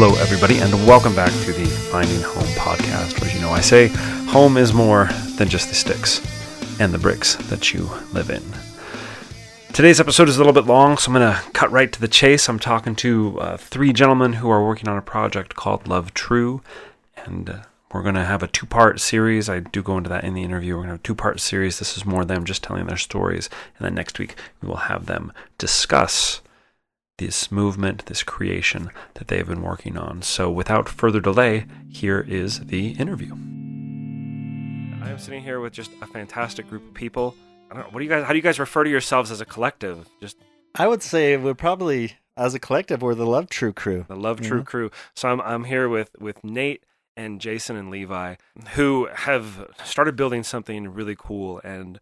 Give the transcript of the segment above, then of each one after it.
Hello, everybody, and welcome back to the Finding Home podcast. Where, you know, I say home is more than just the sticks and the bricks that you live in. Today's episode is a little bit long, so I'm going to cut right to the chase. I'm talking to uh, three gentlemen who are working on a project called Love True, and uh, we're going to have a two part series. I do go into that in the interview. We're going to have a two part series. This is more them just telling their stories. And then next week, we will have them discuss this movement, this creation that they have been working on. So without further delay, here is the interview. I am sitting here with just a fantastic group of people. I don't know. What do you guys? How do you guys refer to yourselves as a collective? Just I would say we're probably, as a collective, we're the Love True crew. the Love True Yeah. crew. So I'm I'm here with with Nate and Jason and Levi, who have started building something really cool. And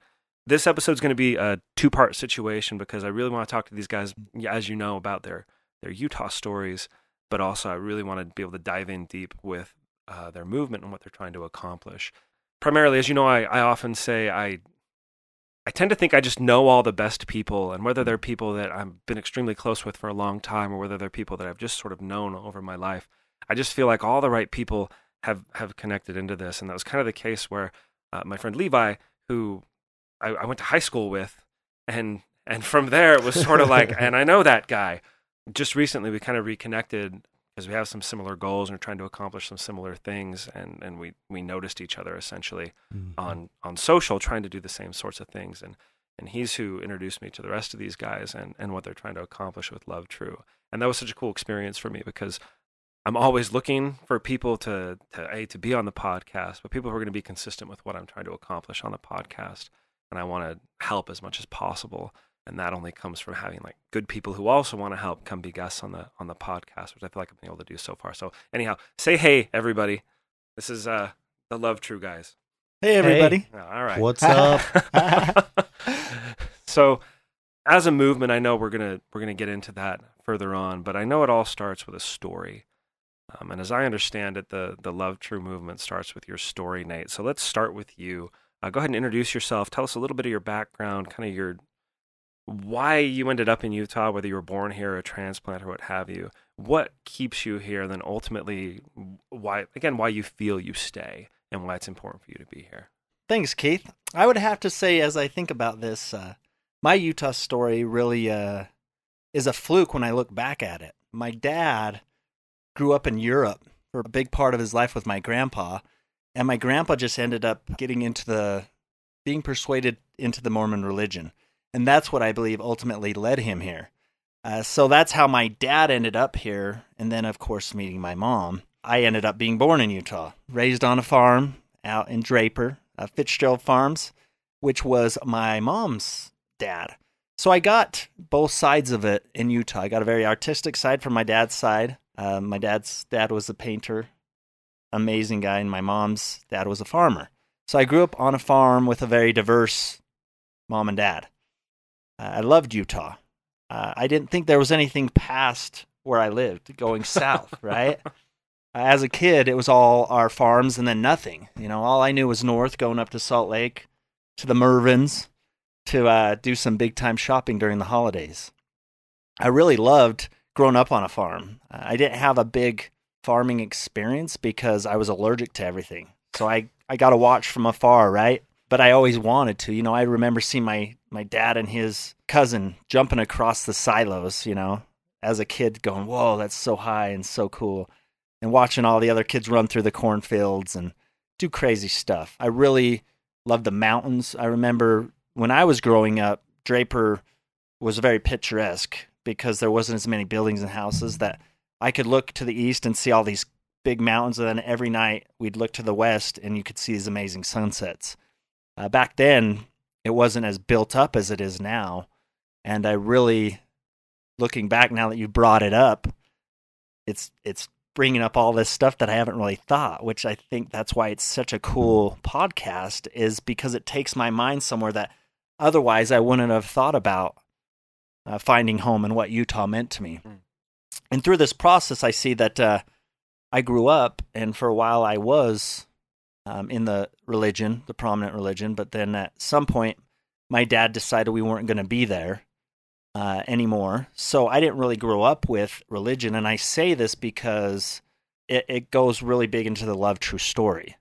this episode's going to be a two part situation because I really want to talk to these guys, as you know, about their their Utah stories, but also I really want to be able to dive in deep with uh, their movement and what they're trying to accomplish. Primarily, as you know, I, I often say I I tend to think I just know all the best people, and whether they're people that I've been extremely close with for a long time, or whether they're people that I've just sort of known over my life, I just feel like all the right people have have connected into this, and that was kind of the case where uh, my friend Levi, who I, I went to high school with, and and from there it was sort of like, and I know that guy. Just recently, we kind of reconnected because we have some similar goals and we're trying to accomplish some similar things, and and we we noticed each other essentially mm-hmm. on on social trying to do the same sorts of things and and he's who introduced me to the rest of these guys and and what they're trying to accomplish with love true. And that was such a cool experience for me because i'm always looking for people to to a to be on the podcast but people who are going to be consistent with what i'm trying to accomplish on the podcast and i want to help as much as possible and that only comes from having like good people who also want to help come be guests on the on the podcast which i feel like i've been able to do so far so anyhow say hey everybody this is uh the love true guys Hey, everybody. Oh, all right. What's up? so, as a movement, I know we're gonna we're gonna get into that further on, but I know it all starts with a story. Um, and as I understand it, the the Love True movement starts with your story, Nate. So let's start with you. Uh, go ahead and introduce yourself. Tell us a little bit of your background, kind of your why you ended up in Utah, whether you were born here, or a transplant, or what have you. What keeps you here, and then ultimately, why again why you feel you stay, and why it's important for you to be here. Thanks, Keith. I would have to say, as I think about this, uh, my Utah story really uh, is a fluke when I look back at it. My dad grew up in Europe for a big part of his life with my grandpa, and my grandpa just ended up getting into the being persuaded into the Mormon religion. And that's what I believe ultimately led him here. Uh, so that's how my dad ended up here. And then, of course, meeting my mom. I ended up being born in Utah, raised on a farm out in Draper, uh, Fitzgerald Farms, which was my mom's dad. So I got both sides of it in Utah. I got a very artistic side from my dad's side. Uh, my dad's dad was a painter, amazing guy, and my mom's dad was a farmer. So I grew up on a farm with a very diverse mom and dad. Uh, I loved Utah. Uh, I didn't think there was anything past where I lived going south, right? As a kid, it was all our farms and then nothing. You know, all I knew was north, going up to Salt Lake, to the Mervyn's, to uh, do some big time shopping during the holidays. I really loved growing up on a farm. Uh, I didn't have a big farming experience because I was allergic to everything. So I, I got to watch from afar, right? But I always wanted to. You know, I remember seeing my, my dad and his cousin jumping across the silos, you know, as a kid going, whoa, that's so high and so cool. And watching all the other kids run through the cornfields and do crazy stuff. I really loved the mountains. I remember when I was growing up, Draper was very picturesque because there wasn't as many buildings and houses that I could look to the east and see all these big mountains. And then every night we'd look to the west and you could see these amazing sunsets. Uh, back then, it wasn't as built up as it is now. And I really, looking back now that you brought it up, it's it's bringing up all this stuff that I haven't really thought, which I think that's why it's such a cool podcast, is because it takes my mind somewhere that otherwise I wouldn't have thought about uh, finding home and what Utah meant to me. Mm. And through this process, I see that uh, I grew up, and for a while I was um, in the religion, the prominent religion, but then at some point, my dad decided we weren't going to be there. uh, anymore. So I didn't really grow up with religion. And I say this because it, it goes really big into the love true story.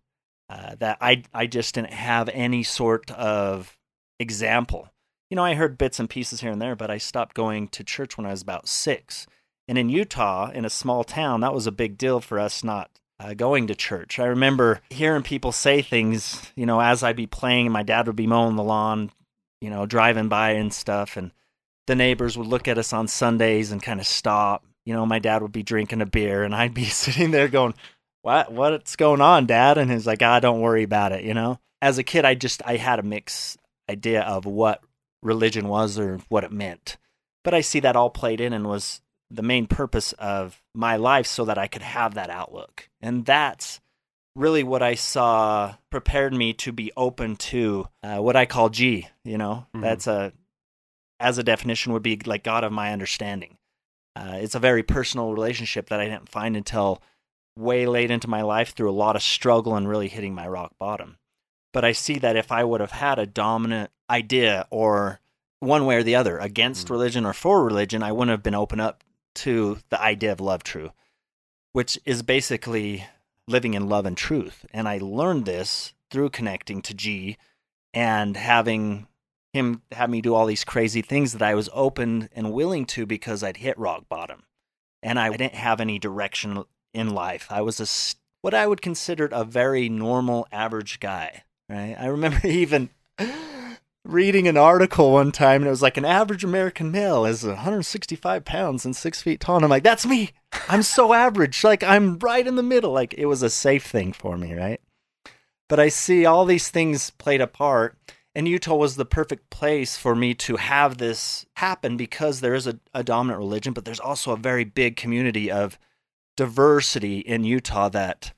Uh, that I, I just didn't have any sort of example. You know, I heard bits and pieces here and there, but I stopped going to church when I was about six. And in Utah, in a small town, that was a big deal for us not uh, going to church. I remember hearing people say things, you know, as I'd be playing, and my dad would be mowing the lawn, you know, driving by and stuff. And the neighbors would look at us on Sundays and kind of stop. You know, my dad would be drinking a beer and I'd be sitting there going, what, what's going on, dad? And he's like, ah, don't worry about it. You know, as a kid, I just, I had a mixed idea of what religion was or what it meant. But I see that all played in and was the main purpose of my life so that I could have that outlook. And that's really what I saw prepared me to be open to uh, what I call G. You know, mm-hmm. that's a, as a definition, would be like God of my understanding. Uh, it's a very personal relationship that I didn't find until way late into my life through a lot of struggle and really hitting my rock bottom. But I see that if I would have had a dominant idea or one way or the other against mm-hmm. religion or for religion, I wouldn't have been open up to the idea of love true, which is basically living in love and truth. And I learned this through connecting to G and having him have me do all these crazy things that I was open and willing to because I'd hit rock bottom. And I didn't have any direction in life. I was a what I would consider a very normal average guy, right? I remember even reading an article one time and it was like an average American male is 165 pounds and six feet tall. And I'm like, that's me. I'm so average. Like I'm right in the middle. Like it was a safe thing for me, right? But I see all these things played a part. And Utah was the perfect place for me to have this happen because there is a, a dominant religion, but there's also a very big community of diversity in Utah that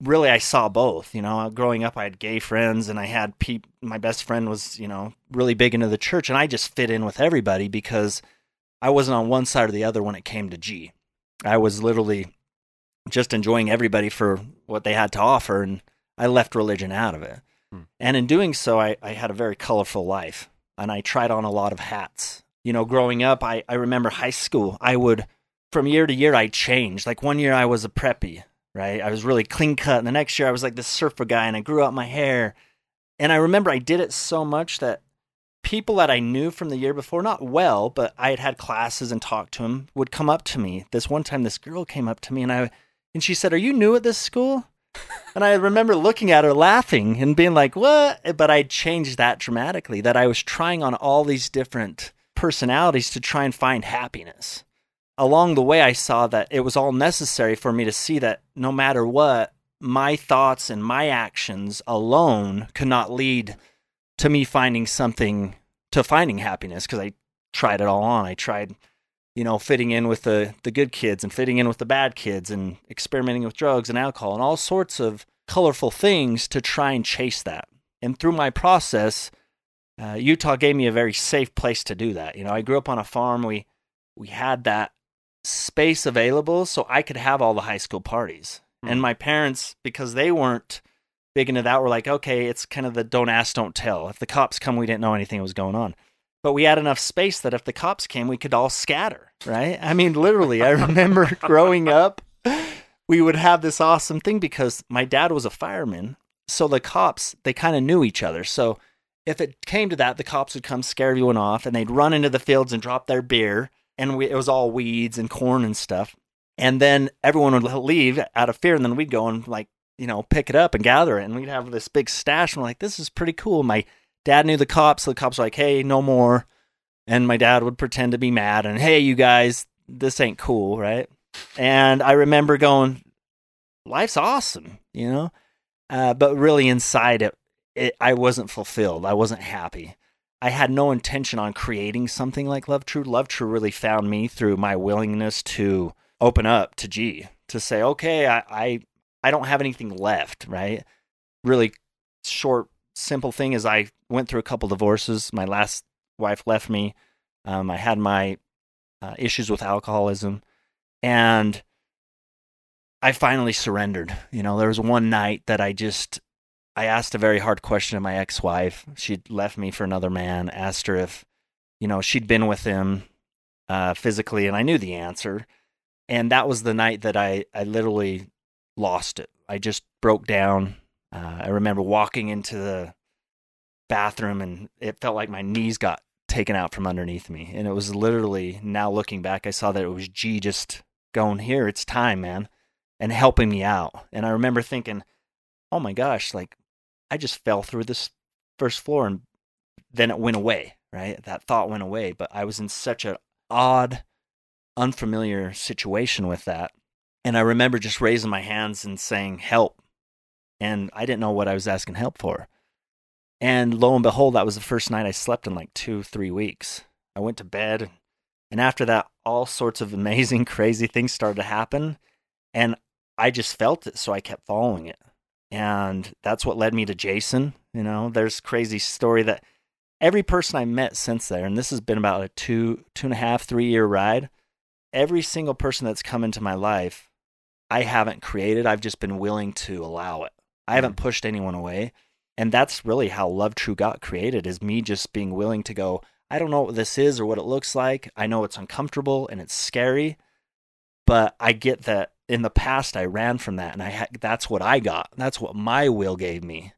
really I saw both. You know, growing up, I had gay friends, and I had pe- my best friend was you know really big into the church, and I just fit in with everybody because I wasn't on one side or the other when it came to G. I was literally just enjoying everybody for what they had to offer, and I left religion out of it. Hmm. And in doing so, I, I had a very colorful life, and I tried on a lot of hats. You know, growing up, I, I remember high school, I would from year to year I changed. Like one year I was a preppy right? I was really clean cut. And the next year I was like this surfer guy and I grew out my hair. And I remember I did it so much that people that I knew from the year before, not well, but I had had classes and talked to them, would come up to me. This one time, this girl came up to me and I, and she said, "Are you new at this school?" and I remember looking at her, laughing, and being like, "What?" But I changed that dramatically. That I was trying on all these different personalities to try and find happiness along the way, I saw that it was all necessary for me to see that no matter what, my thoughts and my actions alone could not lead to me finding something to finding happiness because I tried it all on. I tried, you know, fitting in with the the good kids and fitting in with the bad kids and experimenting with drugs and alcohol and all sorts of colorful things to try and chase that. And through my process, uh, Utah gave me a very safe place to do that. You know, I grew up on a farm. We we had that space available so I could have all the high school parties. Mm. And my parents, because they weren't big into that, were like, okay, it's kind of the don't ask, don't tell. If the cops come, we didn't know anything was going on. But we had enough space that if the cops came, we could all scatter, right? I mean, literally, I remember growing up, we would have this awesome thing because my dad was a fireman. So the cops, they kind of knew each other. So if it came to that, the cops would come scare everyone off and they'd run into the fields and drop their beer and we, it was all weeds and corn and stuff. And then everyone would leave out of fear, and then we'd go and like you know pick it up and gather it, and we'd have this big stash. And we're like, this is pretty cool. My dad knew the cops, so the cops were like, hey, no more. And my dad would pretend to be mad and hey, you guys, this ain't cool, right? And I remember going, life's awesome, you know. Uh, but really inside it, it, I wasn't fulfilled. I wasn't happy. I had no intention on creating something like Love True. Love True really found me through my willingness to open up to G, to say, okay, I, I, I don't have anything left, right? Really short, simple thing is I went through a couple divorces. My last wife left me. Um, I had my uh, issues with alcoholism, and I finally surrendered. You know, there was one night that I just I asked a very hard question of my ex-wife. She'd left me for another man. Asked her if, you know, she'd been with him uh, physically, and I knew the answer. And that was the night that I, I literally lost it. I just broke down. Uh, I remember walking into the bathroom, and it felt like my knees got taken out from underneath me. And it was literally, now looking back, I saw that it was G just going, Here, it's time, man, and helping me out. And I remember thinking, Oh my gosh, like I just fell through this first floor and then it went away, right? That thought went away. But I was in such an odd, unfamiliar situation with that. And I remember just raising my hands and saying, Help. And I didn't know what I was asking help for. And lo and behold, that was the first night I slept in like two, three weeks. I went to bed. And after that, all sorts of amazing, crazy things started to happen. And I just felt it. So I kept following it. And that's what led me to Jason. You know, there's crazy story that every person I met since there, and this has been about a two, two and a half, three year ride, every single person that's come into my life, I haven't created. I've just been willing to allow it. I hmm. haven't pushed anyone away. And that's really how Love True got created is me just being willing to go, I don't know what this is or what it looks like. I know it's uncomfortable and it's scary, but I get that in the past I ran from that and I ha- that's what I got. That's what my will gave me.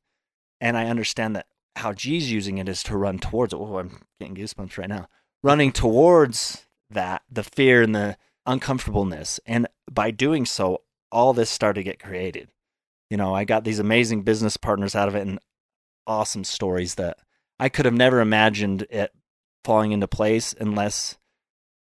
And I understand that how G's using it is to run towards it. Oh, I'm getting goosebumps right now. Running towards that, the fear and the uncomfortableness. And by doing so, all this started to get created. You know, I got these amazing business partners out of it and awesome stories that I could have never imagined it falling into place unless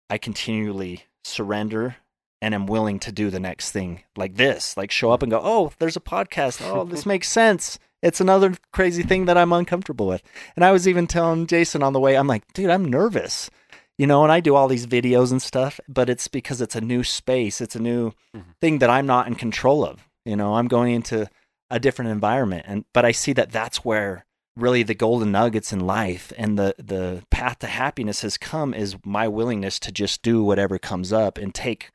I continually surrender and am willing to do the next thing like this, like show up and go, oh, there's a podcast. Oh, this makes sense. It's another crazy thing that I'm uncomfortable with. And I was even telling Jason on the way, I'm like, dude, I'm nervous. You know, and I do all these videos and stuff, but it's because it's a new space. It's a new mm-hmm. thing that I'm not in control of. You know, I'm going into a different environment and but I see that that's where really the golden nuggets in life and the the path to happiness has come is my willingness to just do whatever comes up and take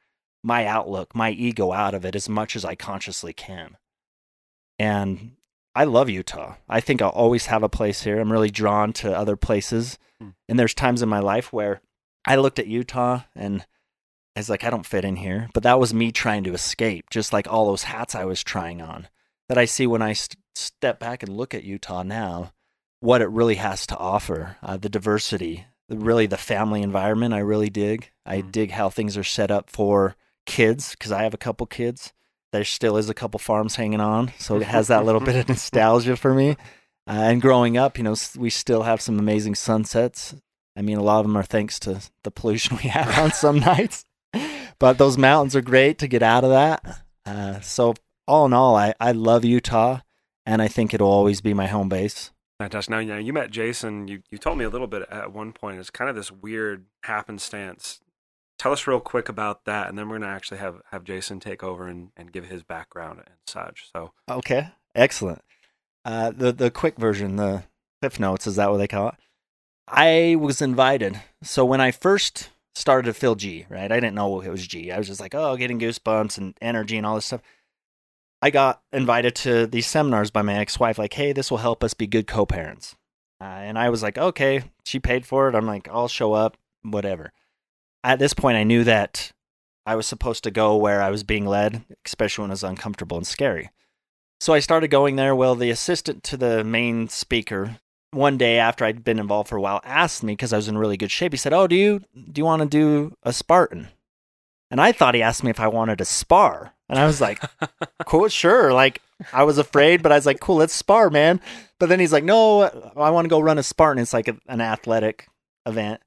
my outlook, my ego out of it as much as I consciously can. And I love Utah. I think I'll always have a place here. I'm really drawn to other places. Hmm. And there's times in my life where I looked at Utah and I was like, I don't fit in here. But that was me trying to escape, just like all those hats I was trying on. That I see when I st- step back and look at Utah now, what it really has to offer uh, the diversity, the, really the family environment. I really dig. I hmm. dig how things are set up for kids because I have a couple kids. There still is a couple farms hanging on, so it has that little bit of nostalgia for me. Uh, and growing up, you know, we still have some amazing sunsets. I mean, a lot of them are thanks to the pollution we have on some nights, but those mountains are great to get out of that. Uh, so, all in all, I, I love Utah, and I think it'll always be my home base. Fantastic. Now, you, you met Jason. You, you told me a little bit at one point. It's kind of this weird happenstance tell us real quick about that, and then we're gonna actually have have Jason take over and, and give his background and such. So okay, excellent. Uh, the the quick version, the cliff notes, is that what they call it? I was invited. So when I first started to feel G, right? I didn't know it was G. I was just like, oh, getting goosebumps and energy and all this stuff. I got invited to these seminars by my ex-wife, like, hey, this will help us be good co-parents. Uh, and I was like, okay, she paid for it. I'm like, I'll show up, whatever at this point, I knew that I was supposed to go where I was being led, especially when it was uncomfortable and scary. So I started going there. Well, the assistant to the main speaker, one day after I'd been involved for a while, asked me because I was in really good shape. He said, "Oh, do you do you want to do a Spartan?" And I thought he asked me if I wanted to spar, and I was like, "Cool, sure." Like I was afraid, but I was like, "Cool, let's spar, man." But then he's like, "No, I want to go run a Spartan. It's like a, an athletic event."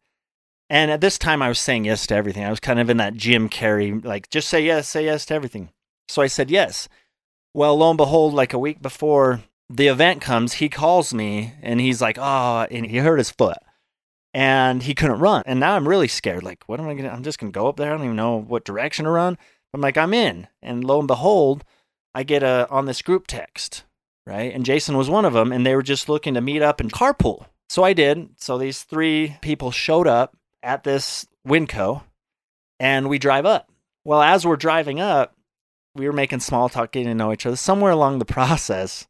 And at this time, I was saying yes to everything. I was kind of in that Jim Carrey, like, just say yes, say yes to everything. So I said yes. Well, lo and behold, like a week before the event comes, he calls me and he's like, oh, and he hurt his foot and he couldn't run. And now I'm really scared. Like, what am I going to, I'm just going to go up there. I don't even know what direction to run. I'm like, I'm in. And lo and behold, I get a, on this group text, right? And Jason was one of them and they were just looking to meet up and carpool. So I did. So these three people showed up at this Winco and we drive up. Well, as we're driving up, we were making small talk, getting to know each other. Somewhere along the process,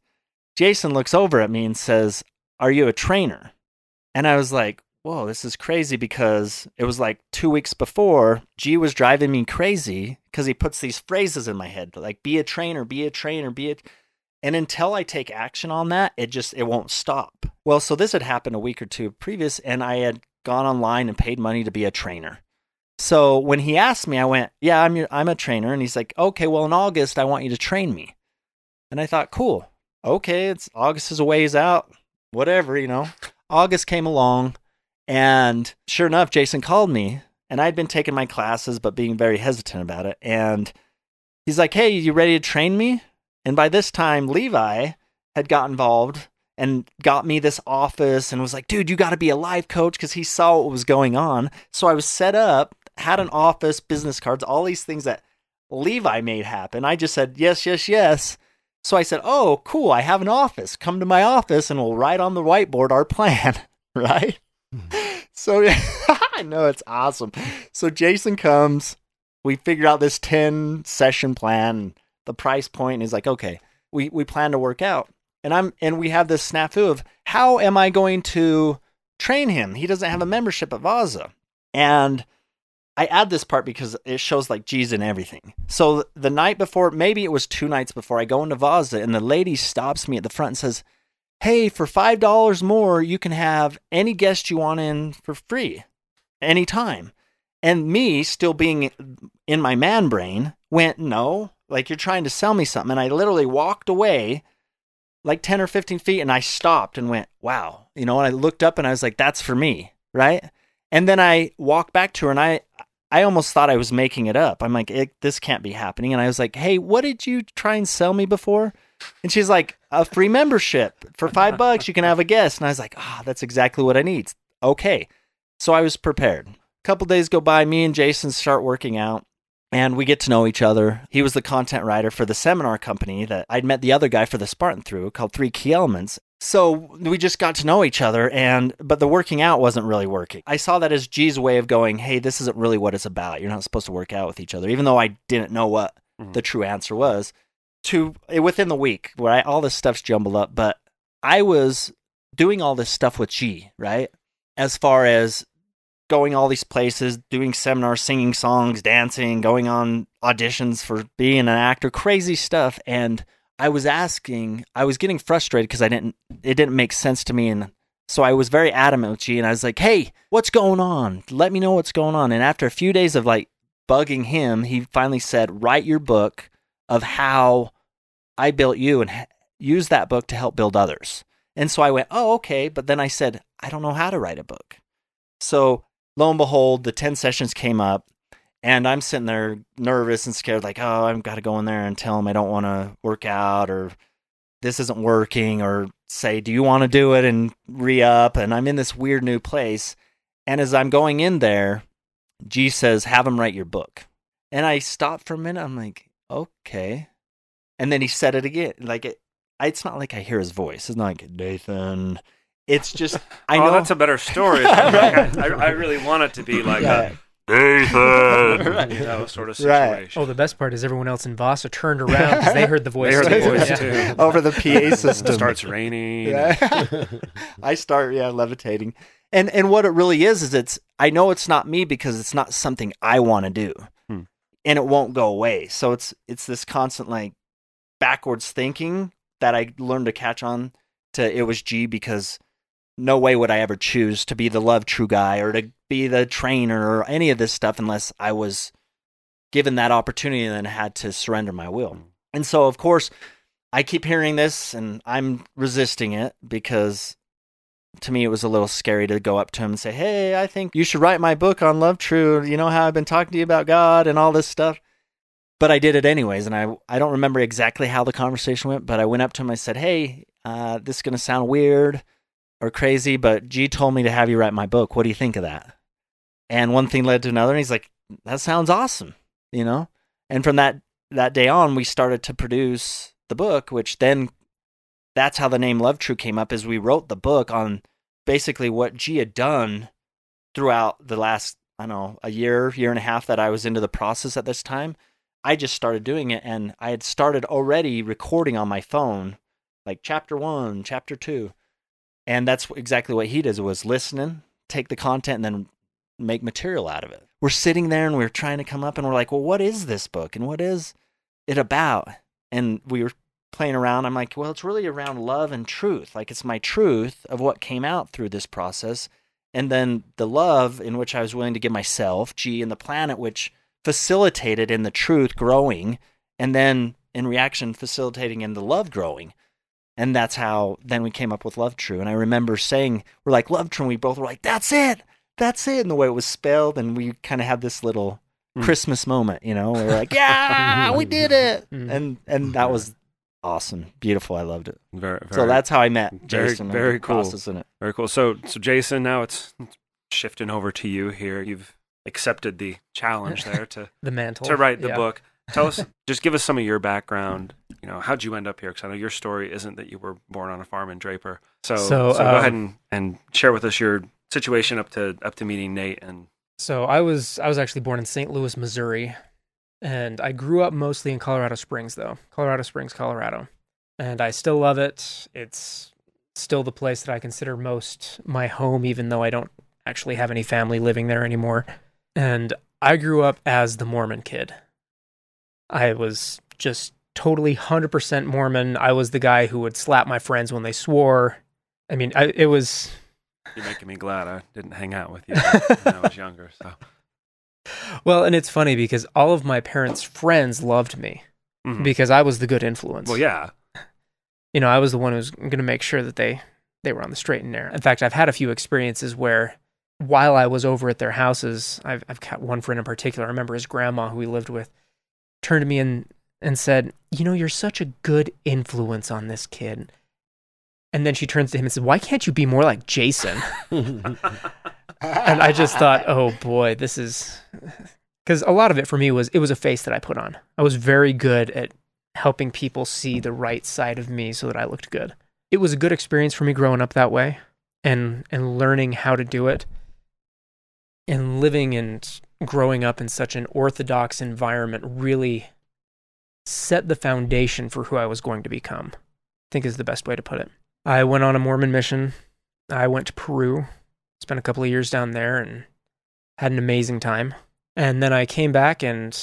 Jason looks over at me and says, Are you a trainer? And I was like, whoa, this is crazy because it was like two weeks before, G was driving me crazy because he puts these phrases in my head like, be a trainer, be a trainer, be a. And until I take action on that, it just it won't stop. Well, so this had happened a week or two previous, and I had gone online and paid money to be a trainer. So when he asked me, I went, "Yeah, I'm your, I'm a trainer." And he's like, "Okay, well in August I want you to train me." And I thought, "Cool. Okay, it's August is a ways out. Whatever, you know." August came along, and sure enough, Jason called me, and I'd been taking my classes but being very hesitant about it. And he's like, "Hey, you ready to train me?" And by this time, Levi had got involved and got me this office and was like, dude, you got to be a life coach because he saw what was going on. So I was set up, had an office, business cards, all these things that Levi made happen. I just said, yes, yes, yes. So I said, oh, cool. I have an office. Come to my office and we'll write on the whiteboard our plan, right? Hmm. so I know it's awesome. So Jason comes. We figure out this 10 session plan the price point is like, okay, we, we plan to work out. And I'm and we have this snafu of how am I going to train him? He doesn't have a membership at Vasa. And I add this part because it shows like G's in everything. So the night before, maybe it was two nights before, I go into Vasa and the lady stops me at the front and says, Hey, for five dollars more, you can have any guest you want in for free anytime. And me, still being in my man brain, went, No, like you're trying to sell me something. And I literally walked away like 10 or 15 feet and I stopped and went, wow. You know, and I looked up and I was like, that's for me. Right. And then I walked back to her and I, I almost thought I was making it up. I'm like, this can't be happening. And I was like, hey, what did you try and sell me before? And she's like, a free membership for five bucks. You can have a guest. And I was like, ah, oh, that's exactly what I need. Okay. So I was prepared. A couple days go by. Me and Jason start working out and we get to know each other. He was the content writer for the seminar company that I'd met the other guy for the Spartan through called Three Key Elements. So we just got to know each other and but the working out wasn't really working. I saw that as G's way of going, "Hey, this isn't really what it's about. You're not supposed to work out with each other." Even though I didn't know what mm-hmm. the true answer was. To within the week, where I, all this stuff's jumbled up, but I was doing all this stuff with G, right? As far as going all these places, doing seminars, singing songs, dancing, going on auditions for being an actor, crazy stuff. And I was asking, I was getting frustrated because I didn't, it didn't make sense to me. And so I was very adamant with G and I was like, hey, what's going on? Let me know what's going on. And after a few days of like bugging him, he finally said, write your book of how I built you and use that book to help build others. And so I went, oh, okay. But then I said, I don't know how to write a book. So lo and behold, the 10 sessions came up and I'm sitting there nervous and scared, like, oh, I've got to go in there and tell them I don't want to work out or this isn't working or say, do you want to do it and re up? And I'm in this weird new place. And as I'm going in there, G says, have him write your book. And I stopped for a minute. I'm like, okay. And then he said it again. Like, it, it's not like I hear his voice. It's not like, Nathan, it's just I oh, know that's a better story. right. I, I, really want it to be like a Nathan, right. you know, sort of situation. Right. Oh, the best part is everyone else in Vasa turned around because they heard the voice. they heard the voice yeah. too over the PA system. It starts raining. Yeah. I start yeah levitating, and and what it really is is it's I know it's not me because it's not something I want to do, hmm. and it won't go away. So it's it's this constant like backwards thinking that I learned to catch on to. It was G because no way would I ever choose to be the love true guy or to be the trainer or any of this stuff unless I was given that opportunity and then had to surrender my will. Mm. And so, of course, I keep hearing this and I'm resisting it because to me it was a little scary to go up to him and say, Hey, I think you should write my book on love true. You know how I've been talking to you about God and all this stuff. But I did it anyways. And I, I don't remember exactly how the conversation went, but I went up to him. I said, Hey, uh, this is going to sound weird or crazy, but G told me to have you write my book. What do you think of that? And one thing led to another, and he's like, "That sounds awesome," you know. And from that that day on, we started to produce the book, which then that's how the name Love True came up. Is we wrote the book on basically what G had done throughout the last I don't know a year, year and a half that I was into the process at this time. I just started doing it, and I had started already recording on my phone, like chapter one, chapter two, and that's exactly what he does was listening take the content and then make material out of it. We're sitting there and we're trying to come up and we're like, well, what is this book and what is it about? And we were playing around. I'm like, well, it's really around love and truth. Like it's my truth of what came out through this process. And then the love in which I was willing to give myself, G, and the planet, which facilitated in the truth growing. And then in reaction, facilitating in the love growing. And that's how then we came up with Love True. And I remember saying, we're like, Love True. And we both were like, that's it. That's it. And the way it was spelled. And we kind of had this little Mm. Christmas moment, you know, we were like, yeah, we did it. Mm. And, and that was awesome. Beautiful. I loved it. Very, very, So that's how I met Jason. and very cool. in it. very cool. So, so Jason, now it's shifting over to you here. You've accepted the challenge there to The mantle. to write the Yeah. book. Tell us, just give us some of your background. You know, how'd you end up here? Because I know your story isn't that you were born on a farm in Draper. So, So, so, go um, ahead and, and share with us your situation up to up to meeting Nate. And So I was I was actually born in St. Louis, Missouri, and I grew up mostly in Colorado Springs, though Colorado Springs, Colorado, and I still love it. It's still the place that I consider most my home, even though I don't actually have any family living there anymore. And I grew up as the Mormon kid. I was just totally 100% Mormon. I was the guy who would slap my friends when they swore. I mean, I, it was you're making me glad I didn't hang out with you when I was younger. So, Well, and it's funny because all of my parents' friends loved me Mhm. because I was the good influence. well, yeah, You know, I was the one who was going to make sure that they they were on the straight and narrow. In fact, I've had a few experiences where while I was over at their houses, I've I've got one friend in particular. I remember his grandma who we lived with turned to me and and said, "You know, you're such a good influence on this kid." And then she turns to him and says, "Why can't you be more like Jason?" and I just thought, oh boy, this is because a lot of it for me was it was a face that I put on. I was very good at helping people see the right side of me so that I looked good. It was a good experience for me growing up that way and and learning how to do it and living and growing up in such an orthodox environment really set the foundation for who I was going to become. I think is the best way to put it. I went on a Mormon mission. I went to Peru spent a couple of years down there and had an amazing time. And then I came back and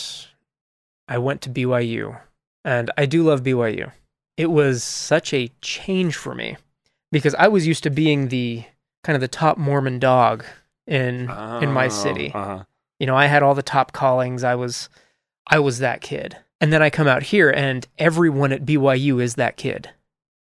I went to BYU. And I do love BYU. It was such a change for me because I was used to being the kind of the top Mormon dog in in my city. Uh-huh. You know, I had all the top callings. I was I was that kid. And then I come out here and everyone at BYU is that kid.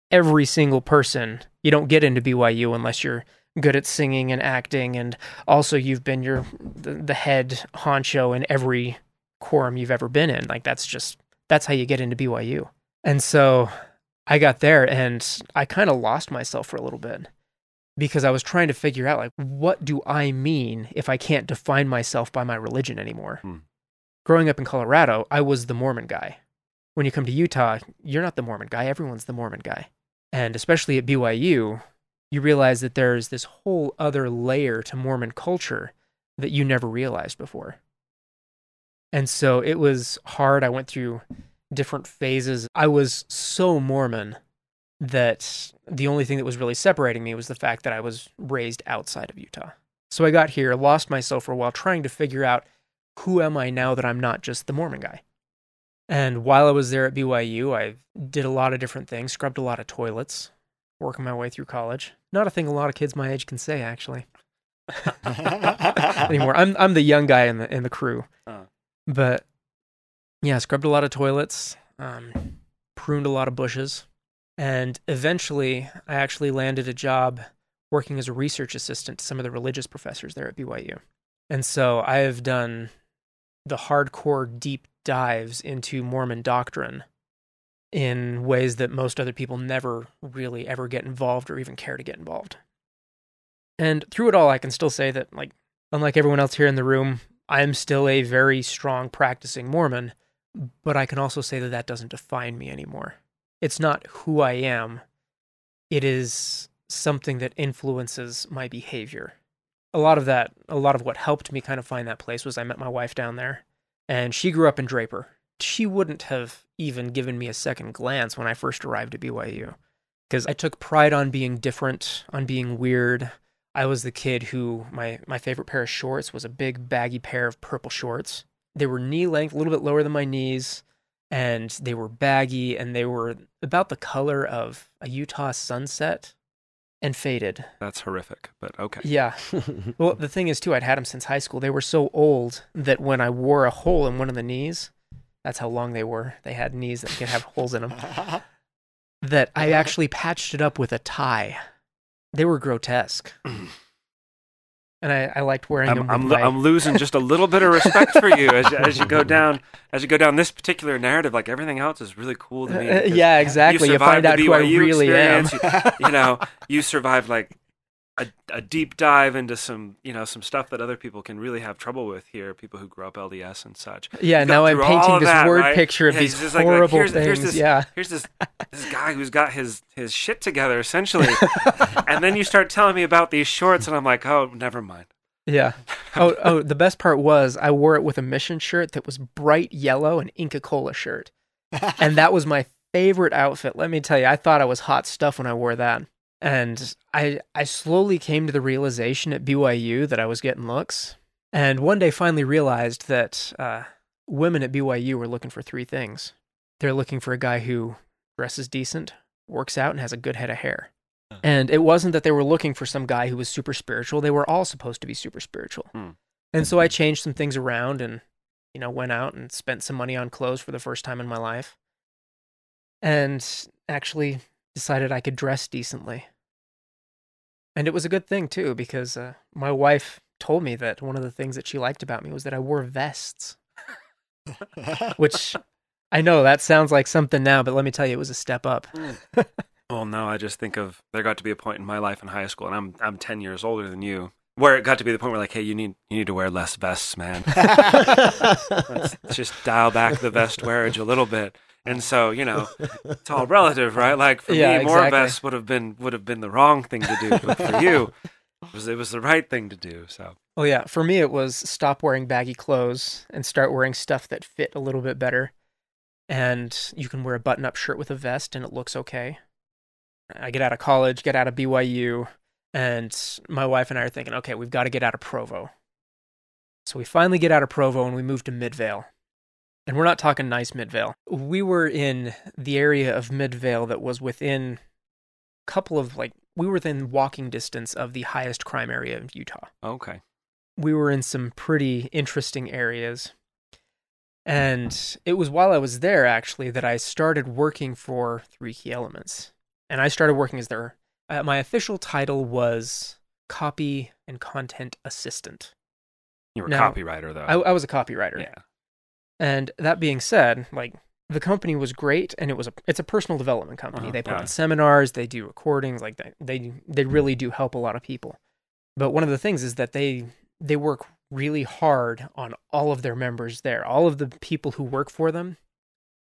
Every single person. You don't get into BYU unless you're good at singing and acting and also you've been your the, head honcho in every quorum you've ever been in. Like that's just that's how you get into BYU. And so I got there and I kind of lost myself for a little bit because I was trying to figure out like what do I mean if I can't define myself by my religion anymore. Hmm. Growing up in Colorado, I was the Mormon guy. When you come to Utah, you're not the Mormon guy, everyone's the Mormon guy. And especially at BYU, you realize that there's this whole other layer to Mormon culture that you never realized before. And so it was hard. I went through different phases. I was so Mormon that the only thing that was really separating me was the fact that I was raised outside of Utah. So I got here, lost myself for a while, trying to figure out who am I now that I'm not just the Mormon guy. And while I was there at BYU, I did a lot of different things, scrubbed a lot of toilets, working my way through college. Not a thing a lot of kids my age can say, actually. anymore. I'm I'm the young guy in the in the crew, Uh. but yeah, scrubbed a lot of toilets, um, pruned a lot of bushes, and eventually I actually landed a job working as a research assistant to some of the religious professors there at BYU. And so I have done the hardcore deep dives into Mormon doctrine in ways that most other people never really ever get involved or even care to get involved. And through it all, I can still say that, like, unlike everyone else here in the room, I'm still a very strong practicing Mormon, but I can also say that that doesn't define me anymore. It's not who I am, it is something that influences my behavior. A lot of that, a lot of what helped me kind of find that place was I met my wife down there, and she grew up in Draper. She wouldn't have even given me a second glance when I first arrived at BYU because I took pride on being different, on being weird, I was the kid who my my favorite pair of shorts was a big baggy pair of purple shorts. They were knee length, a little bit lower than my knees, and they were baggy and they were about the color of a Utah sunset and faded. That's horrific, but okay. Yeah. Well, the thing is too, I'd had them since high school. They were so old that when I wore a hole in one of the knees, that's how long they were. They had knees that could have holes in them. That I actually patched it up with a tie. They were grotesque. And I, I liked wearing I'm, them. I'm, my- I'm losing just a little bit of respect for you as, you- as you go down as you go down this particular narrative. Like everything else is really cool to me. Uh, yeah, exactly. You, survived find out who I really am. You, you know, you survived like a, a deep dive into some you know some stuff that other people can really have trouble with here. People who grew up LDS and such. Yeah, now I'm painting this that, word right? picture of Yeah, these he's just like- like, horrible here's- things. here's this- yeah. here's this this guy who's got his his shit together essentially and then you start telling me about these shorts and i'm like oh never mind Yeah. Oh, oh, the best part was I wore it with a mission shirt that was bright yellow, and Inca Kola shirt. And that was my favorite outfit. Let me tell you, I thought I was hot stuff when I wore that. And I I slowly came to the realization at BYU that I was getting looks. And one day finally realized that uh, women at BYU were looking for three things. They're looking for a guy who dresses decent, works out, and has a good head of hair. And it wasn't that they were looking for some guy who was super spiritual. They were all supposed to be super spiritual. Hmm. And so I changed some things around and, you know, went out and spent some money on clothes for the first time in my life. And actually decided I could dress decently. And it was a good thing, too, because uh, my wife told me that one of the things that she liked about me was that I wore vests, which I know that sounds like something now, but let me tell you, it was a step up. well no i just think of there got to be a point in my life in high school and i'm i'm 10 years older than you where it got to be the point where like hey you need you need to wear less vests man. Let's, let's just dial back the vest wearage a little bit and so you know it's all relative right like for Yeah, me more exactly. vests would have been would have been the wrong thing to do but for you it was it was the right thing to do so Oh yeah, for me it was stop wearing baggy clothes and start wearing stuff that fit a little bit better. And you can wear a button-up shirt with a vest and it looks okay. I get out of college, get out of BYU, and my wife and I are thinking, okay, we've got to get out of Provo. So we finally get out of Provo and we move to Midvale. And we're not talking nice Midvale. We were in the area of Midvale that was within a couple of like we were within walking distance of the highest crime area of Utah okay we were in some pretty interesting areas. And it was while I was there actually that I started working for Three Key Elements. And I started working as their uh, my official title was copy and content assistant. you were a copywriter though I, I was a copywriter. yeah And that being said, like the company was great and it was a it's a personal development company. Uh-huh, they put yeah. on seminars, they do recordings, like they, they they really do help a lot of people. But one of the things is that they they work really hard on all of their members there. All of the people who work for them.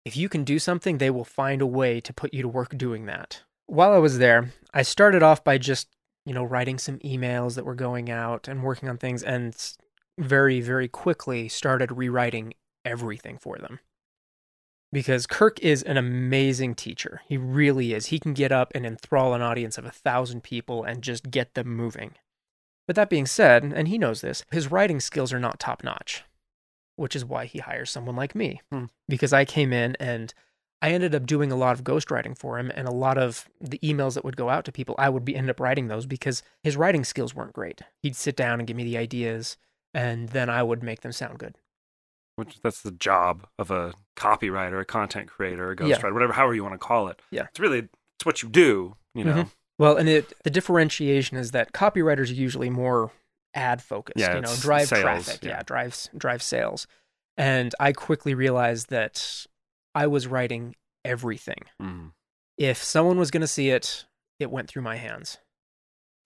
If you can do something, they will find a way to put you to work doing that. While I was there, I started off by just, you know, writing some emails that were going out and working on things and very very quickly started rewriting everything for them. Because Kirk is an amazing teacher. He really is. He can get up and enthrall an audience of a thousand people and just get them moving. But that being said, and he knows this, his writing skills are not top notch, which is why he hires someone like me. Hmm. Because I came in and I ended up doing a lot of ghostwriting for him, and a lot of the emails that would go out to people, I would be end up writing those because his writing skills weren't great. He'd sit down and give me the ideas, and then I would make them sound good. Which that's the job of a copywriter, a content creator, a Yeah. ghostwriter, whatever, however you want to call it. Yeah. it's really it's what you do. You know, Mhm. Well, and it, the differentiation is that copywriters are usually more ad focused. Yeah, you know, drive sales, traffic. yeah. Yeah, drives drive sales. And I quickly realized that I was writing everything. Mhm. If someone was going to see it, it went through my hands.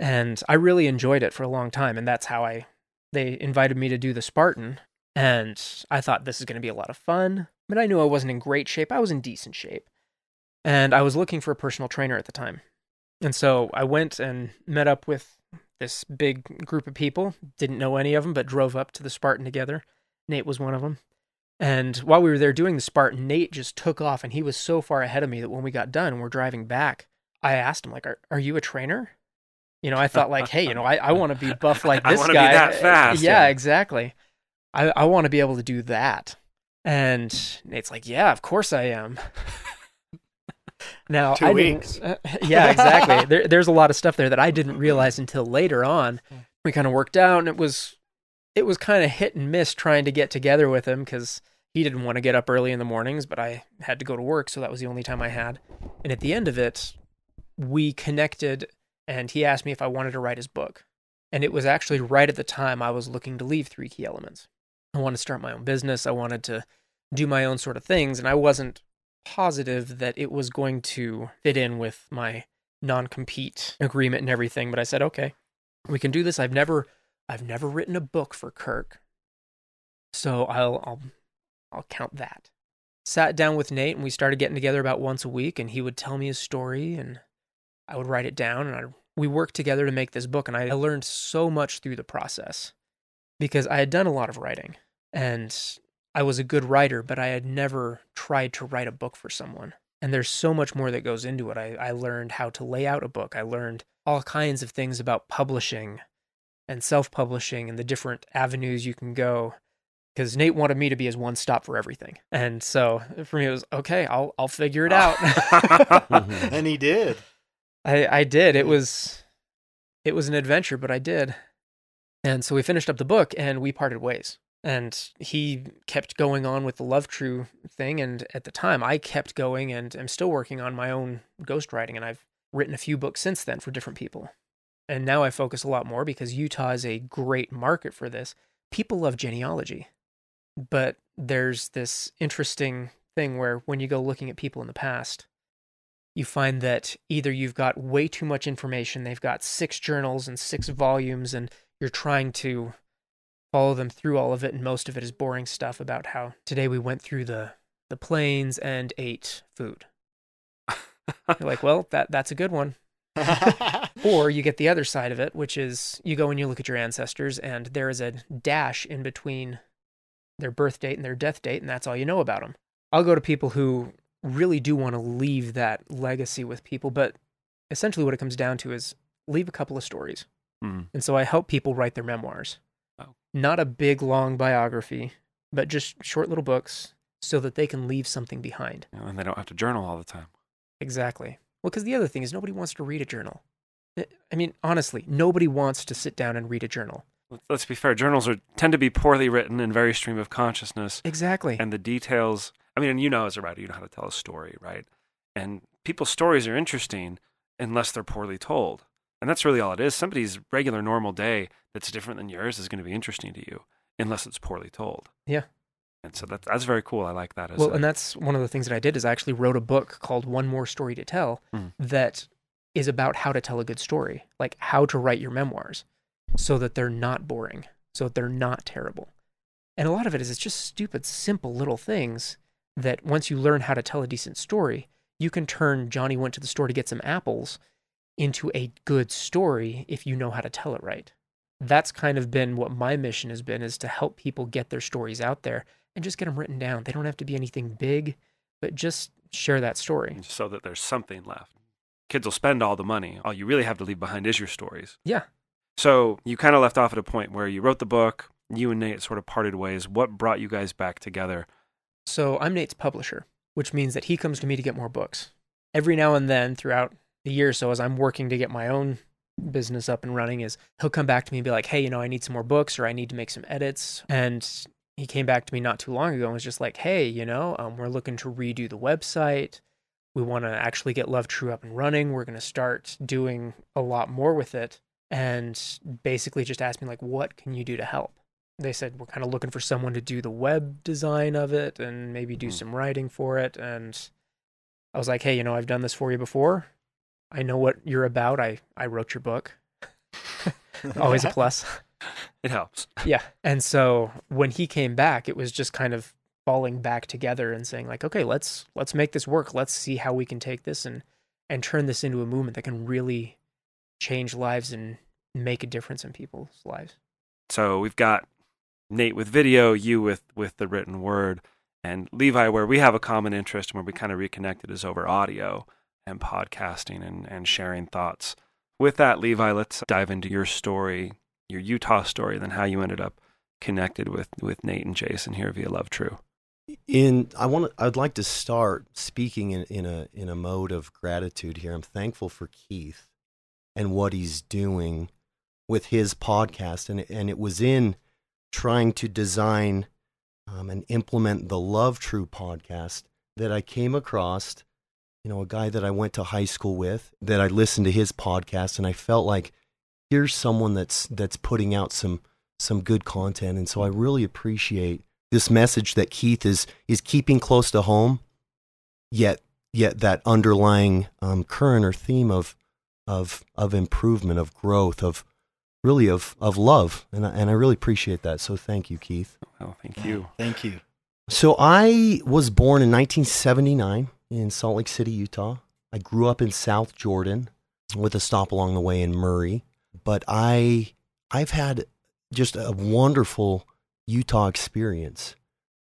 And I really enjoyed it for a long time. And that's how I, they invited me to do the Spartan. And I thought this is going to be a lot of fun. But I knew I wasn't in great shape. I was in decent shape. And I was looking for a personal trainer at the time. And so I went and met up with this big group of people. Didn't know any of them, but drove up to the Spartan together. Nate was one of them. And while we were there doing the Spartan, Nate just took off, and he was so far ahead of me that when we got done and we're driving back, I asked him, like, "Are, are you a trainer?" You know, I thought like, hey, you know, I, I want to be buff like I this be guy. that fast, Yeah, yeah. exactly. I, I want to be able to do that. And Nate's like, yeah, of course I am. now, Two I weeks. uh, yeah, exactly. there, there's a lot of stuff there that I didn't realize until later on. We kind of worked out, and it was it was kind of hit and miss trying to get together with him because he didn't want to get up early in the mornings, but I had to go to work, so that was the only time I had. And at the end of it, we connected, and he asked me if I wanted to write his book. And it was actually right at the time I was looking to leave Three Key Elements. I wanted to start my own business. I wanted to do my own sort of things, and I wasn't positive that it was going to fit in with my non-compete agreement and everything. But I said, okay, we can do this. I've never, I've never written a book for Kirk, so I'll, I'll, I'll count that. Sat down with Nate, and we started getting together about once a week, and he would tell me his story, and I would write it down, and I, we worked together to make this book, and I learned so much through the process because I had done a lot of writing, and I was a good writer, but I had never tried to write a book for someone. And there's so much more that goes into it. I, I learned how to lay out a book. I learned all kinds of things about publishing and self publishing and the different avenues you can go. Because Nate wanted me to be his one stop for everything. And so for me, it was okay, I'll, I'll figure it out. and he did. I, I did. It was it was an adventure, but I did. And so we finished up the book and we parted ways. And he kept going on with the Love True thing. And at the time, I kept going and am still working on my own ghostwriting. And I've written a few books since then for different people. And now I focus a lot more because Utah is a great market for this. People love genealogy. But there's this interesting thing where when you go looking at people in the past, you find that either you've got way too much information, they've got six journals and six volumes, and you're trying to follow them through all of it, and most of it is boring stuff about how today we went through the the plains and ate food. You're like, well, that that's a good one. Or you get the other side of it, which is you go and you look at your ancestors, and there is a dash in between their birth date and their death date, and that's all you know about them. I'll go to people who really do want to leave that legacy with people, but essentially what it comes down to is leave a couple of stories. Hmm. And so I help people write their memoirs. Not a big, long biography, but just short little books so that they can leave something behind. And they don't have to journal all the time. Exactly. Well, because the other thing is nobody wants to read a journal. I- I mean, honestly, nobody wants to sit down and read a journal. Let's- Let's be fair. Journals are tend to be poorly written and very stream of consciousness. Exactly. and the details. I mean, and you know, as a writer, you know how to tell a story, right? And people's stories are interesting unless they're poorly told. And that's really all it is. Somebody's regular, normal day that's different than yours is going to be interesting to you unless it's poorly told. Yeah. And so that's that's very cool. I like that. As well, a- and that's one of the things that I did is I actually wrote a book called One More Story to Tell Mm. that is about how to tell a good story, like how to write your memoirs so that they're not boring, so that they're not terrible. And a lot of it is it's just stupid, simple little things that once you learn how to tell a decent story, you can turn Johnny went to the store to get some apples into a good story if you know how to tell it right. That's kind of been what my mission has been is to help people get their stories out there and just get them written down. They don't have to be anything big, but just share that story. so that there's something left. Kids will spend all the money. All you really have to leave behind is your stories. Yeah. So you kind of left off at a point where you wrote the book. You and Nate sort of parted ways. What brought you guys back together? So I'm Nate's publisher, which means that he comes to me to get more books. Every now and then throughout the year so as I'm working to get my own business up and running is he'll come back to me and be like, "Hey, you know, I need some more books or I need to make some edits." And he came back to me not too long ago and was just like, "Hey, you know, um, we're looking to redo the website. We want to actually get Love True up and running. We're going to start doing a lot more with it." And basically just asked me like, "What can you do to help?" They said we're kind of looking for someone to do the web design of it and maybe do Hmm. some writing for it. And I was like, "Hey, you know, I've done this for you before. I know what you're about. I I wrote your book. Always a plus." It helps. Yeah. And so when he came back, it was just kind of falling back together and saying like, okay, let's let's make this work. Let's see how we can take this and and turn this into a movement that can really change lives and make a difference in people's lives. So we've got Nate with video, you with with the written word, and Levi where we have a common interest and where we kind of reconnected is over audio and podcasting and and sharing thoughts. with that, Levi, let's dive into your story, your Utah story, then how you ended up connected with with Nate and Jason here via Love True. In I want I'd like to start speaking in, in a in a mode of gratitude here. I'm thankful for Keith and what he's doing with his podcast, and and it was in trying to design um, and implement the Love True podcast that I came across, you know, a guy that I went to high school with, that I listened to his podcast, and I felt like here's someone that's that's putting out some some good content, and so I really appreciate this message that Keith is is keeping close to home, yet yet that underlying um, current or theme of of of improvement, of growth, of really of of love, and I, and I really appreciate that. So thank you, Keith. Oh, thank you. Thank you. So I was born in 1979 in Salt Lake City, Utah. I grew up in South Jordan with a stop along the way in Murray, but I I've had just a wonderful Utah experience.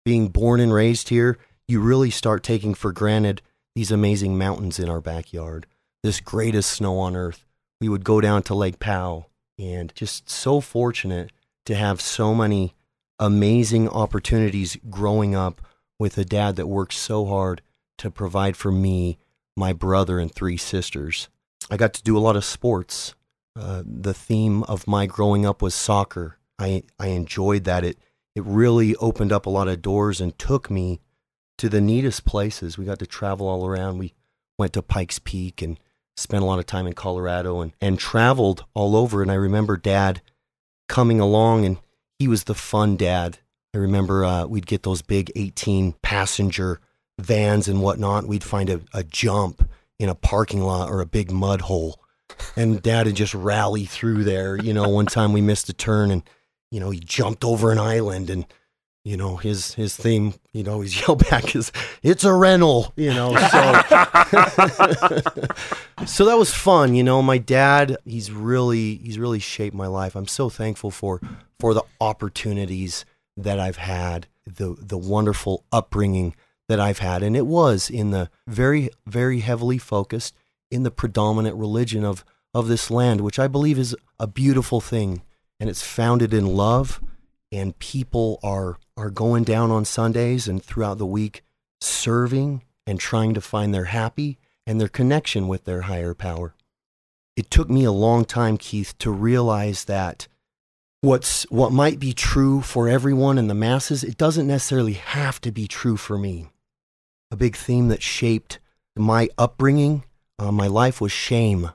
Being born and raised here, you really start taking for granted these amazing mountains in our backyard. This greatest snow on earth. We would go down to Lake Powell and just so fortunate to have so many amazing opportunities growing up with a dad that worked so hard to provide for me, my brother, and three sisters. I got to do a lot of sports. Uh, the theme of my growing up was soccer. I, I enjoyed that. It, it really opened up a lot of doors and took me to the neatest places. We got to travel all around. We went to Pikes Peak and spent a lot of time in Colorado and, and traveled all over. And I remember dad coming along and he was the fun dad. I remember uh, we'd get those big 18 passenger vans and whatnot. We'd find a, a jump in a parking lot or a big mud hole. And dad would just rally through there. You know, one time we missed a turn and, you know, he jumped over an island and, you know, his, his theme, you know, he's yell back is, it's a rental, you know, so. so that was fun. You know, my dad, he's really, he's really shaped my life. I'm so thankful for, for the opportunities that I've had, the, the wonderful upbringing that I've had. And it was in the very, very heavily focused in the predominant religion of, of this land, which I believe is a beautiful thing. And it's founded in love, and people are, are going down on Sundays and throughout the week serving and trying to find their happy and their connection with their higher power. It took me a long time, Keith, to realize that what's what might be true for everyone in the masses, it doesn't necessarily have to be true for me. A big theme that shaped my upbringing, uh, my life was shame.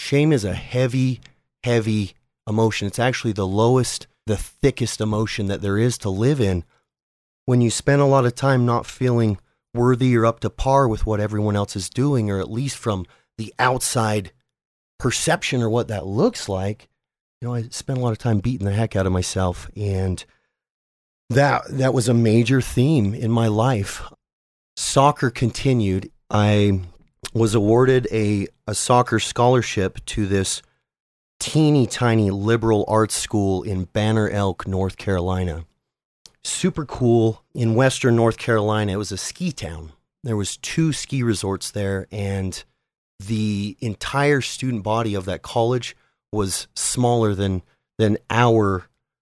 Shame is a heavy, heavy emotion. It's actually the lowest, the thickest emotion that there is to live in. When you spend a lot of time not feeling worthy or up to par with what everyone else is doing, or at least from the outside perception or what that looks like, you know, I spent a lot of time beating the heck out of myself. And that, that was a major theme in my life. Soccer continued. I was awarded a, a soccer scholarship to this teeny tiny liberal arts school in Banner Elk, North Carolina. Super cool in western North Carolina. It was a ski town. There was two ski resorts there and the entire student body of that college was smaller than than our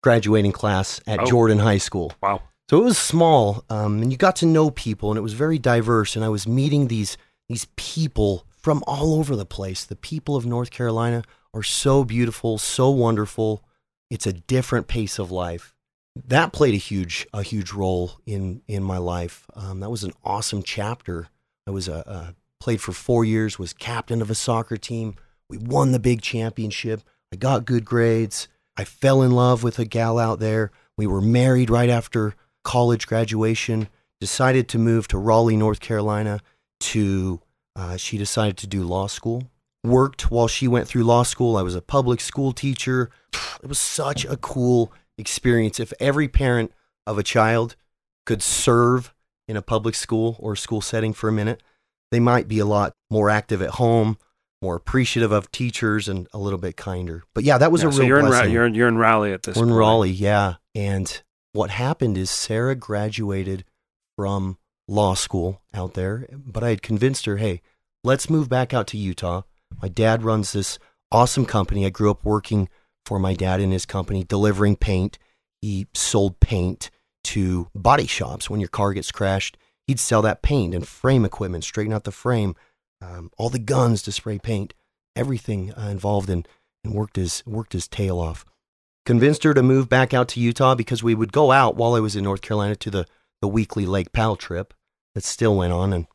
graduating class at Oh. Jordan High School. Wow. So it was small, um, and you got to know people, and it was very diverse. And I was meeting these these people from all over the place. The people of North Carolina are so beautiful, so wonderful. It's a different pace of life. That played a huge a huge role in in my life. Um, that was an awesome chapter. I was a, a played for four years. Was captain of a soccer team. We won the big championship. I got good grades. I fell in love with a gal out there. We were married right after college graduation. Decided to move to Raleigh, North Carolina. To uh, she decided to do law school. Worked while she went through law school. I was a public school teacher. It was such a cool experience. If every parent of a child could serve in a public school or school setting for a minute, they might be a lot more active at home, more appreciative of teachers, and a little bit kinder. But yeah, that was Yeah, a real so you're in Ra- you're you're in Raleigh at this. We're in point. Raleigh, yeah. And what happened is Sarah graduated from law school out there, but I had convinced her, hey, let's move back out to Utah. My dad runs this awesome company. I grew up working for my dad in his company, delivering paint. He sold paint to body shops. When your car gets crashed, he'd sell that paint and frame equipment, straighten out the frame, um, all the guns to spray paint, everything uh, involved in, and worked his worked his tail off. Convinced her to move back out to Utah because we would go out while I was in North Carolina to the the weekly Lake Powell trip that still went on, and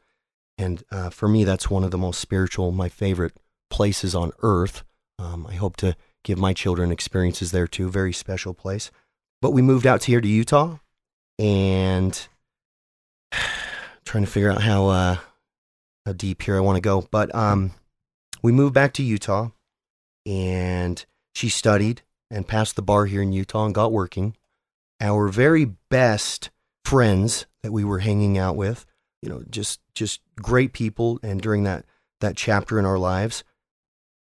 and uh, for me that's one of the most spiritual, my favorite places on earth. Um, I hope to give my children experiences there too. Very special place. But we moved out here to Utah, and trying to figure out how uh, how deep here I want to go. But um, we moved back to Utah, and she studied and passed the bar here in Utah and got working. Our very best friends that we were hanging out with, you know, just just great people, and during that that chapter in our lives.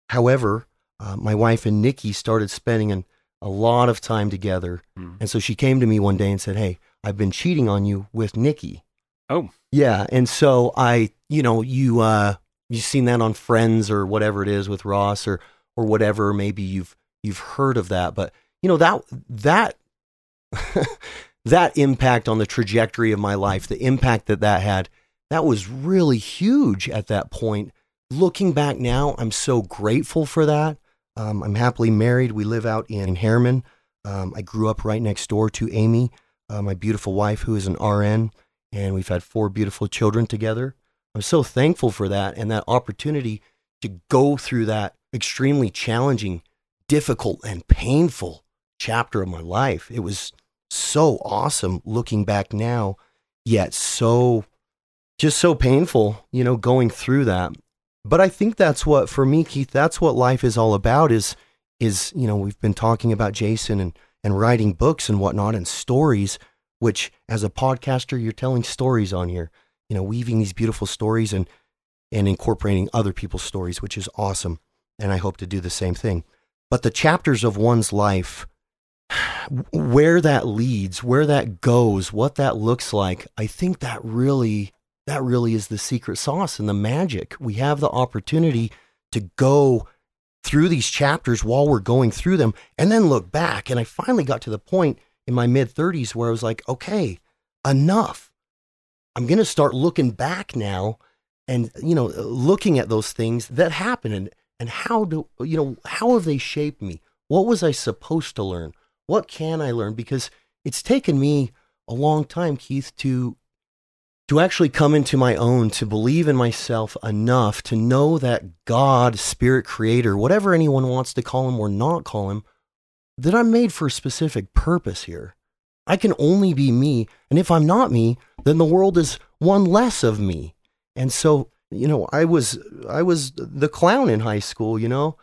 However, uh, my wife and Nikki started spending an, a lot of time together, Hmm. and so she came to me one day and said, "Hey, I've been cheating on you with Nikki." Oh. Yeah, and so I, you know, you uh you've seen that on Friends or whatever it is with Ross or or whatever, maybe you've you've heard of that, but you know that that that impact on the trajectory of my life, the impact that that had, that was really huge at that point. Looking back now, I'm so grateful for that. Um, I'm happily married. We live out in Herriman. Um, I grew up right next door to Amy, uh, my beautiful wife, who is an RN, and we've had four beautiful children together. I'm so thankful for that and that opportunity to go through that extremely challenging, difficult, and painful chapter of my life. It was so awesome looking back now, yet so just so painful, you know, going through that. But I think that's what for me, Keith, that's what life is all about is is, you know, we've been talking about Jason and and writing books and whatnot and stories, which as a podcaster, you're telling stories on here, you know, weaving these beautiful stories and and incorporating other people's stories, which is awesome. And I hope to do the same thing. But the chapters of one's life where that leads, where that goes, what that looks like, I think that really that really is the secret sauce and the magic. We have the opportunity to go through these chapters while we're going through them and then look back. And I finally got to the point in my mid 30s where I was like, okay, enough. I'm going to start looking back now and, you know, looking at those things that happened and, how do, you know, how have they shaped me? What was I supposed to learn? What can I learn? Because it's taken me a long time, Keith, to to actually come into my own, to believe in myself enough to know that God, Spirit Creator, whatever anyone wants to call him or not call him, that I'm made for a specific purpose here. I can only be me. And if I'm not me, then the world is one less of me. And so, you know, I was I was the clown in high school, you know.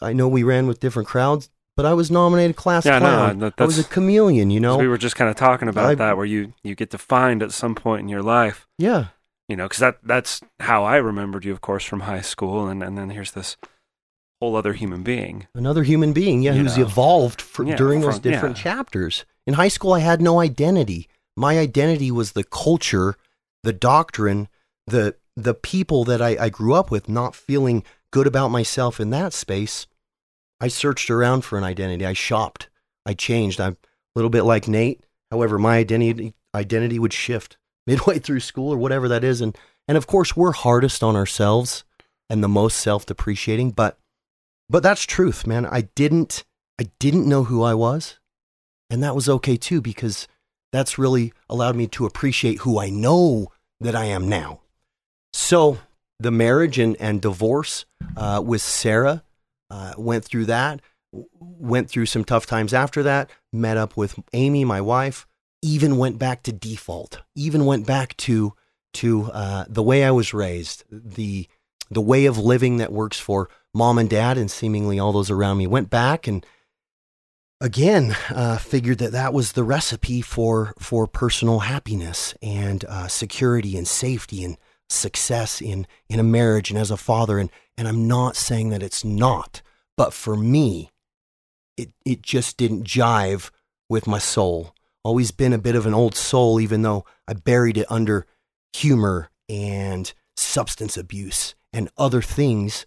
I know we ran with different crowds, but I was nominated class Yeah, no, clown. that- I was a chameleon, you know. we were just kind of talking about I- that, where you you get defined at some point in your life, yeah. you know, because that that's how I remembered you, of course, from high school, and and then here's this whole other human being. another human being, yeah, who's know. evolved for, Yeah, during those different yeah. chapters. In high school, I had no identity. My identity was the culture, the doctrine, the the people that I, I grew up with. Not feeling good about myself in that space, I searched around for an identity. I shopped. I changed. I'm a little bit like Nate. However, my identity identity would shift midway through school or whatever that is, and and of course, we're hardest on ourselves and the most self depreciating, but but that's truth, man. I didn't I didn't know who I was. And that was okay too, because that's really allowed me to appreciate who I know that I am now. So the marriage and, and divorce uh, with Sarah uh, went through that, went through some tough times after that, met up with Amy, my wife, even went back to default, even went back to to uh, the way I was raised, the the way of living that works for mom and dad and seemingly all those around me. Went back and again uh, figured that that was the recipe for for personal happiness and uh, security and safety and success in in a marriage and as a father. And and I'm not saying that it's not, but for me, it it just didn't jive with my soul. Always been a bit of an old soul, even though I buried it under humor and substance abuse and other things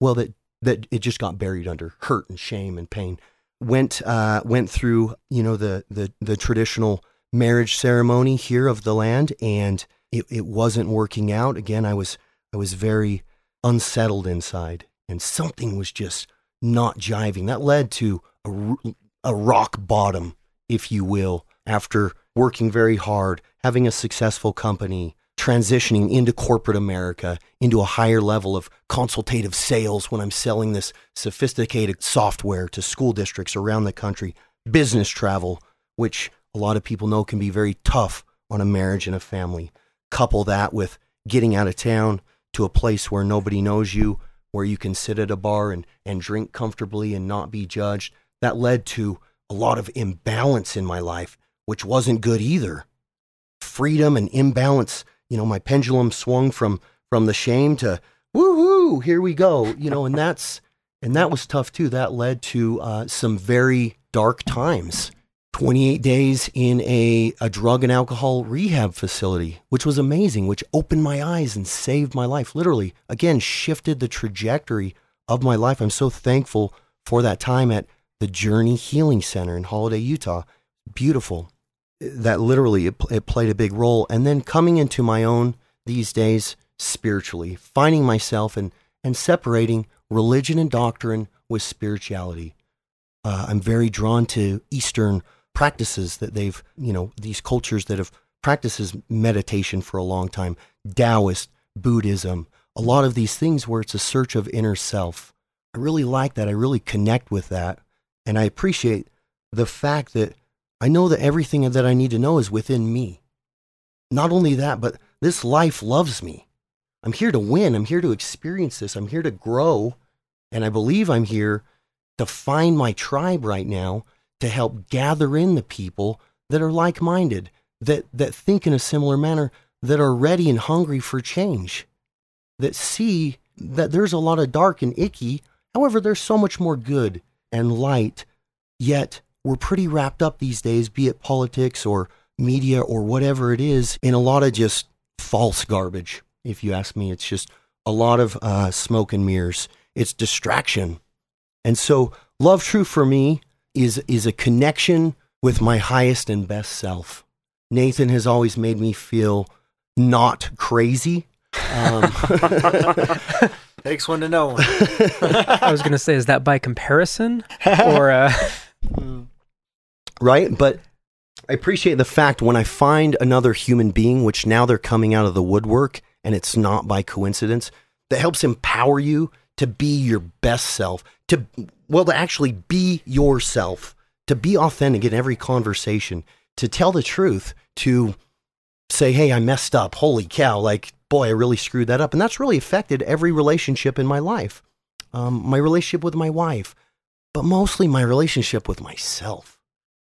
well that that it just got buried under hurt and shame and pain. Went uh, went through you know the the the traditional marriage ceremony here of the land, and it, it wasn't working out. Again, I was I was very unsettled inside, and something was just not jiving. That led to a, a rock bottom, if you will, after working very hard, having a successful company, transitioning into corporate America, into a higher level of consultative sales when I'm selling this sophisticated software to school districts around the country, business travel, which a lot of people know can be very tough on a marriage and a family. Couple that with getting out of town to a place where nobody knows you, where you can sit at a bar and, and drink comfortably and not be judged. That led to a lot of imbalance in my life, which wasn't good either. Freedom and imbalance, you know, my pendulum swung from from the shame to woohoo, here we go, you know, and that's and that was tough too. That led to uh, some very dark times 28 days in a, a drug and alcohol rehab facility, which was amazing, which opened my eyes and saved my life. Literally, again, shifted the trajectory of my life. I'm so thankful for that time at the Journey Healing Center in Holladay, Utah. Beautiful. That literally, it, it played a big role. And then coming into my own these days spiritually, finding myself and, and separating religion and doctrine with spirituality. Uh, I'm very drawn to Eastern practices that they've, you know, these cultures that have practices meditation for a long time, Taoist, Buddhism, a lot of these things where it's a search of inner self. I really like that. I really connect with that. And I appreciate the fact that I know that everything that I need to know is within me. Not only that, but this life loves me. I'm here to win. I'm here to experience this. I'm here to grow. And I believe I'm here to find my tribe right now to help gather in the people that are like minded, that, that think in a similar manner, that are ready and hungry for change, that see that there's a lot of dark and icky. However, there's so much more good and light. Yet we're pretty wrapped up these days, be it politics or media or whatever it is, in a lot of just false garbage. If you ask me, it's just a lot of uh, smoke and mirrors. It's distraction. And so, love true for me is is a connection with my highest and best self. Nathan has always made me feel not crazy. Um, Takes one to know one. I was going to say, is that by comparison or? Uh... right, but I appreciate the fact when I find another human being, which now they're coming out of the woodwork, and it's not by coincidence, that helps empower you to be your best self, to well, to actually be yourself, to be authentic in every conversation, to tell the truth, to say, "Hey, I messed up. Holy cow! Like, boy, I really screwed that up," and that's really affected every relationship in my life, um, my relationship with my wife, but mostly my relationship with myself.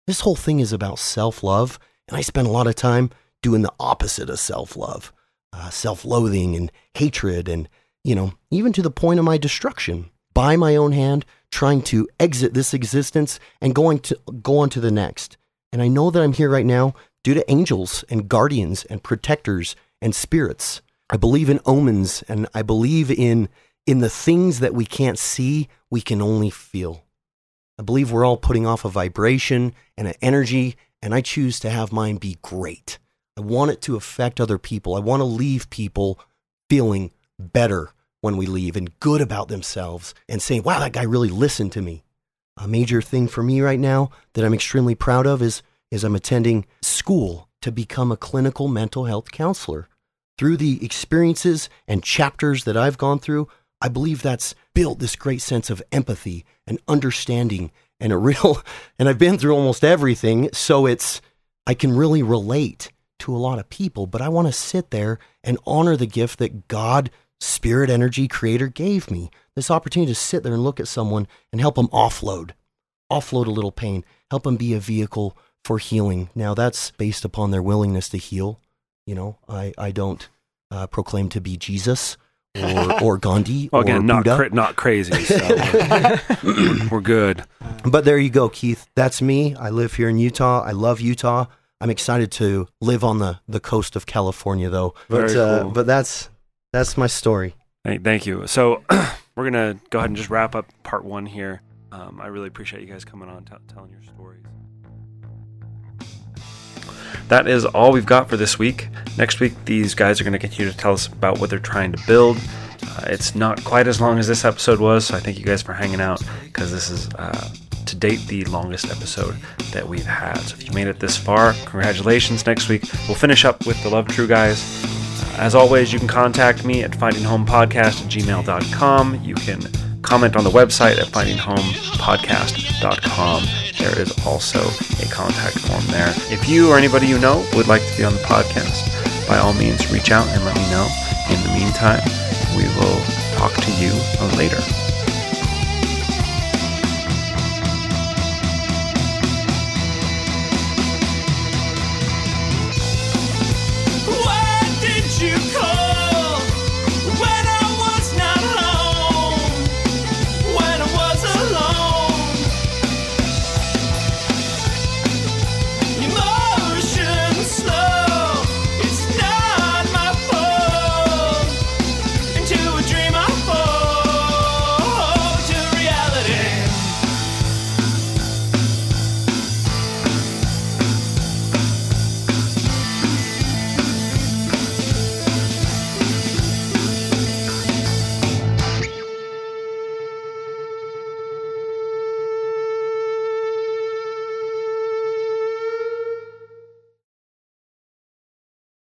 This whole thing is about self love, and I spend a lot of time doing the opposite of self love, uh, self loathing and hatred, and you know, even to the point of my destruction by my own hand, trying to exit this existence and going to go on to the next. And I know that I'm here right now due to angels and guardians and protectors and spirits. I believe in omens and I believe in in the things that we can't see, we can only feel. I believe we're all putting off a vibration and an energy, and I choose to have mine be great. I want it to affect other people. I want to leave people feeling better when we leave and good about themselves and saying, wow, that guy really listened to me. A major thing for me right now that I'm extremely proud of is, is I'm attending school to become a clinical mental health counselor. Through the experiences and chapters that I've gone through, I believe that's built this great sense of empathy and understanding and a real, and I've been through almost everything. So it's, I can really relate to a lot of people, but I want to sit there and honor the gift that God spirit energy creator gave me this opportunity to sit there and look at someone and help them offload, offload a little pain, help them be a vehicle for healing. Now, that's based upon their willingness to heal. You know, I, I don't uh, proclaim to be Jesus or, or Gandhi well, or again, not cra- not crazy. So we're, we're good. But there you go, Keith. That's me. I live here in Utah. I love Utah. I'm excited to live on the, the coast of California, though. But Very uh, cool. but that's that's my story. Thank you. So we're gonna go ahead and just wrap up part one here. Um, I really appreciate you guys coming on, t- telling your stories. That is all we've got for this week. Next week, these guys are going to continue to tell us about what they're trying to build. Uh, it's not quite as long as this episode was, so I thank you guys for hanging out because this is uh, to date the longest episode that we've had. So if you made it this far, congratulations. Next week, we'll finish up with the Love True guys. As always, you can contact me at findinghomepodcast at gmail.com. You can comment on the website at findinghomepodcast.com. There is also a contact form there. If you or anybody you know would like to be on the podcast, by all means reach out and let me know. In the meantime, we will talk to you later.